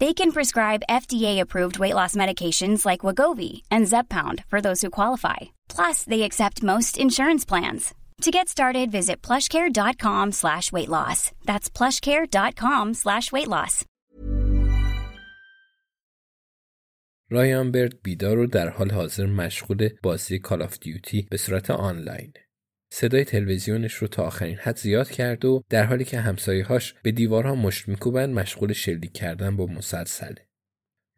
They can prescribe FDA-approved weight loss medications like Wagovi and Zepbound for those who qualify. Plus, they accept most insurance plans. To get started, visit plushcare.com slash weight loss. That's plushcare.com slash weight loss. رایان برد بیدار و در حال حاضر مشغول بازی کال آف دیوتی به صورت آنلاین. صدای تلویزیونش رو تا آخرین حد زیاد کرد و در حالی که همسایه‌هاش به دیوارها مشت میکوبند مشغول شلیک کردن با مسلسله.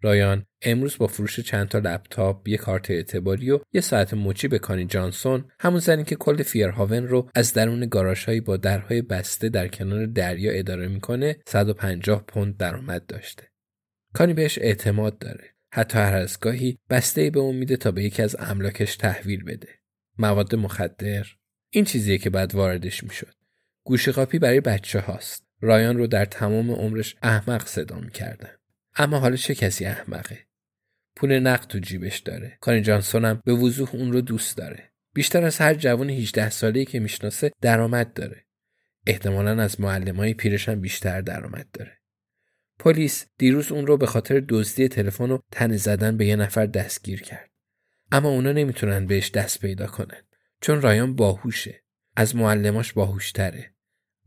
رایان امروز با فروش چند تا لپتاپ، یه کارت اعتباری و یه ساعت مچی به کانی جانسون، همون زنی که کل فیرهاون رو از درون گاراژهایی با درهای بسته در کنار دریا اداره می‌کنه، 150 پوند درآمد داشته. کانی بهش اعتماد داره. حتی هر از گاهی بسته به اون میده تا به یکی از املاکش تحویل بده. مواد مخدر، این چیزیه که بعد واردش می‌شد. گوشی قاپی برای بچه هاست. رایان رو در تمام عمرش احمق صدا می‌کردن. اما حالا چه کسی احمقه؟ پول نقد تو جیبش داره. کانی جانسون هم به وضوح اون رو دوست داره. بیشتر از هر جوان 18 ساله‌ای که می‌شناسه درآمد داره. احتمالا از معلمای پیرش هم بیشتر درآمد داره. پلیس دیروز اون رو به خاطر دزدی تلفن و تن زدن به یه نفر دستگیر کرد. اما اونا نمی‌تونن بهش دست پیدا کنن. چون رایان باهوشه. از معلماش باهوشتره.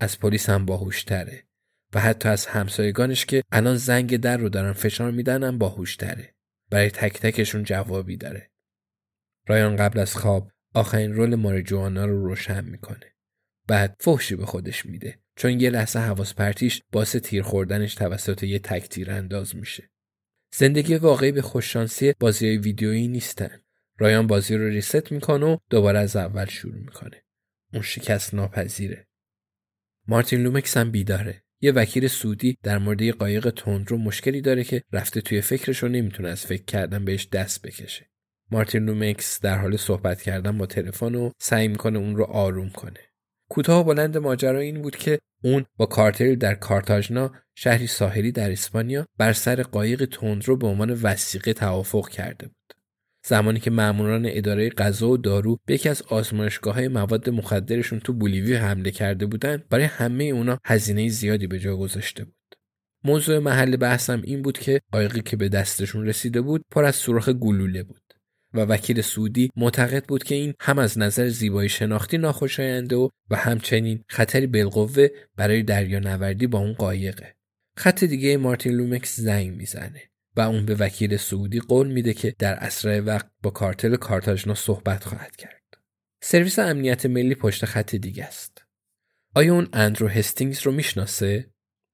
از پلیس هم باهوشتره. و حتی از همسایگانش که الان زنگ در رو دارن فشار میدن هم باهوشتره. برای تک تکشون جوابی داره. رایان قبل از خواب آخرین رول ماریجوانا رو روشن می‌کنه. بعد فحشی به خودش میده. چون یه لحظه حواس پرتیش باعث تیر خوردنش توسط یه تک تیر انداز میشه. زندگی واقعی به خوششانسی بازی ویدیویی نیستن. رایان بازی رو reset می‌کنه و دوباره از اول شروع می‌کنه. اون شکست ناپذیره. مارتین لومکس هم بیداره. یه وکیل سعودی در مورد یه قایق تندرو مشکلی داره که رفته توی فکرش رو نمی‌تونه از فکر کردن بهش دست بکشه. مارتین لومکس در حال صحبت کردن با تلفن و سعی می‌کنه اون رو آروم کنه. کوتاه و بلند ماجرا این بود که اون با کارتلی در کارتاژنا شهری ساحلی در اسپانیا بر سر قایق تندرو به عنوان وثیقه توافق کرده بود. زمانی که ماموران اداره غذا و دارو به یکی از آزمایشگاه های مواد مخدرشون تو بولیوی حمله کرده بودند برای همه اونا هزینه زیادی به جا گذاشته بود. موضوع محل بحثم این بود که قایقی که به دستشون رسیده بود پر از سوراخ گلوله بود و وکیل سعودی معتقد بود که این هم از نظر زیبایی شناختی ناخوشاینده و و همچنین خطری بالقوه برای دریانوردی با اون قایقه. خط دیگه مارتین لومکس زنگ می‌زنه. و اون به وکیل سعودی قول میده که در اسرع وقت با کارتل کارتاژنا صحبت خواهد کرد. سرویس امنیت ملی پشت خط دیگه است. آیا اون اندرو هستینگز رو می‌شناسه؟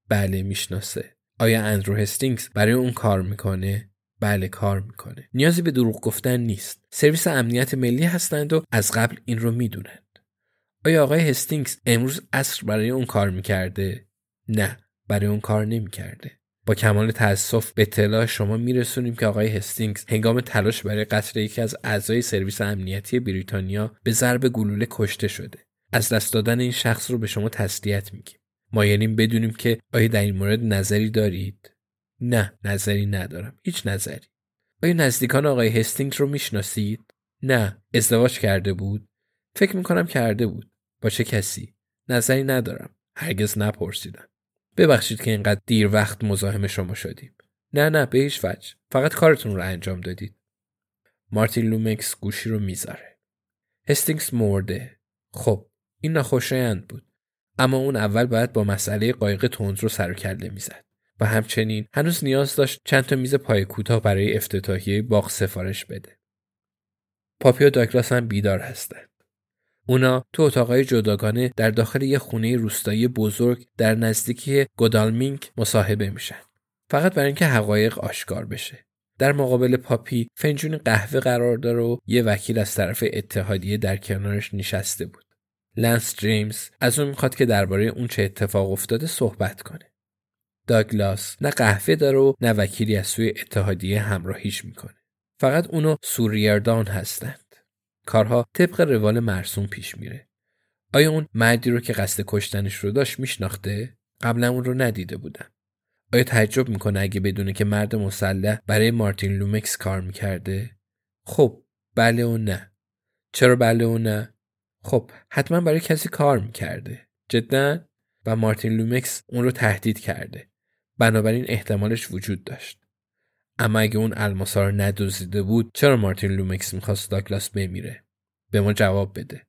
بله می‌شناسه. آیا اندرو هستینگز برای اون کار می‌کنه؟ بله کار می‌کنه. نیازی به دروغ گفتن نیست. سرویس امنیت ملی هستند و از قبل این رو می‌دونند. آیا آقای هستینگز امروز اصر برای اون کار می‌کرده؟ نه برای اون کار نمی‌کرده. با کمال تاسف به اطلاع شما میرسونیم که آقای هستینگز هنگام تلاش برای قتل یکی از اعضای سرویس امنیتی بریتانیا به ضرب گلوله کشته شده. از دست دادن این شخص رو به شما تسلیت میگیم. مایلیم بدونیم که آیا در این مورد نظری دارید؟ نه نظری ندارم. هیچ نظری. آیا نزدیکان آقای هستینگز رو می‌شناسید؟ نه. ازدواج کرده بود؟ فکر می‌کنم کرده بود. با چه کسی؟ نظری ندارم. هرگز نپرسیدم. ببخشید که اینقدر دیر وقت مزاحم شما شدیم. نه نه به هیچ وجه. فقط کارتون رو انجام دادید. مارتین لومکس گوشی رو می‌ذاره. هستینگز مرده. خب این ناخوشایند بود. اما اون اول باید با مسئله قایق تند رو سر و کله می‌زد. و همچنین هنوز نیاز داشت چند تا میز پای کوتاه برای افتتاحیه باغ سفارش بده. پاپی و هم بیدار هستند اونا تو اتاقای جداگانه در داخل یه خونه روستایی بزرگ در نزدیکی گودالمینک مصاحبه میشن. فقط برای اینکه حقایق آشکار بشه. در مقابل پاپی فنجون قهوه قرار داره و یه وکیل از طرف اتحادیه در کنارش نشسته بود. لنس جیمز از اون می‌خواد که درباره اون چه اتفاق افتاده صحبت کنه. داگلاس نه قهوه داره و نه وکیلی از سوی اتحادیه همراهیش می‌کنه. فقط اون و سو ریردان هستند کارها طبق روال مرسوم پیش میره. آیا اون مردی رو که قصد کشتنش رو داشت میشناخته؟ قبلا اون رو ندیده بودن آیا تعجب می‌کنه اگه بدونه که مرد مسلح برای مارتین لومکس کار می‌کرده؟ خب بله و نه. چرا بله و نه؟ خب حتما برای کسی کار می‌کرده. جدا؟ و مارتین لومکس اون رو تهدید کرده. بنابراین احتمالش وجود داشت. اما اگه اون الماسا رو ندزدیده بود چرا مارتین لومکس می‌خواست داگلاس بمیره؟ به ما جواب بده.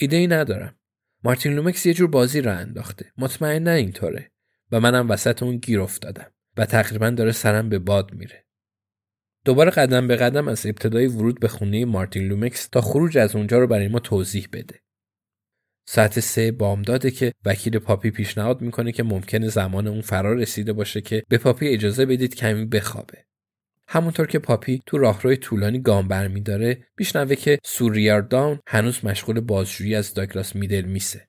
ایده ای ندارم. مارتین لومکس یه جور بازی راه انداخته. مطمئنا اینطوره. و منم وسط اون گیر افتادم. و تقریبا داره سرم به باد میره. دوباره قدم به قدم از ابتدای ورود به خونه مارتین لومکس تا خروج از اونجا رو برای ما توضیح بده. ساعت سه بامداده که وکیل پاپی پیشنهاد می‌کنه که ممکنه زمان اون فرا رسیده باشه که به پاپی اجازه بدید کمی بخوابه. همونطور که پاپی تو راهروی طولانی گام برمیداره میشنوه که سوریاردان هنوز مشغول بازجویی از داگلاس میدل میسه.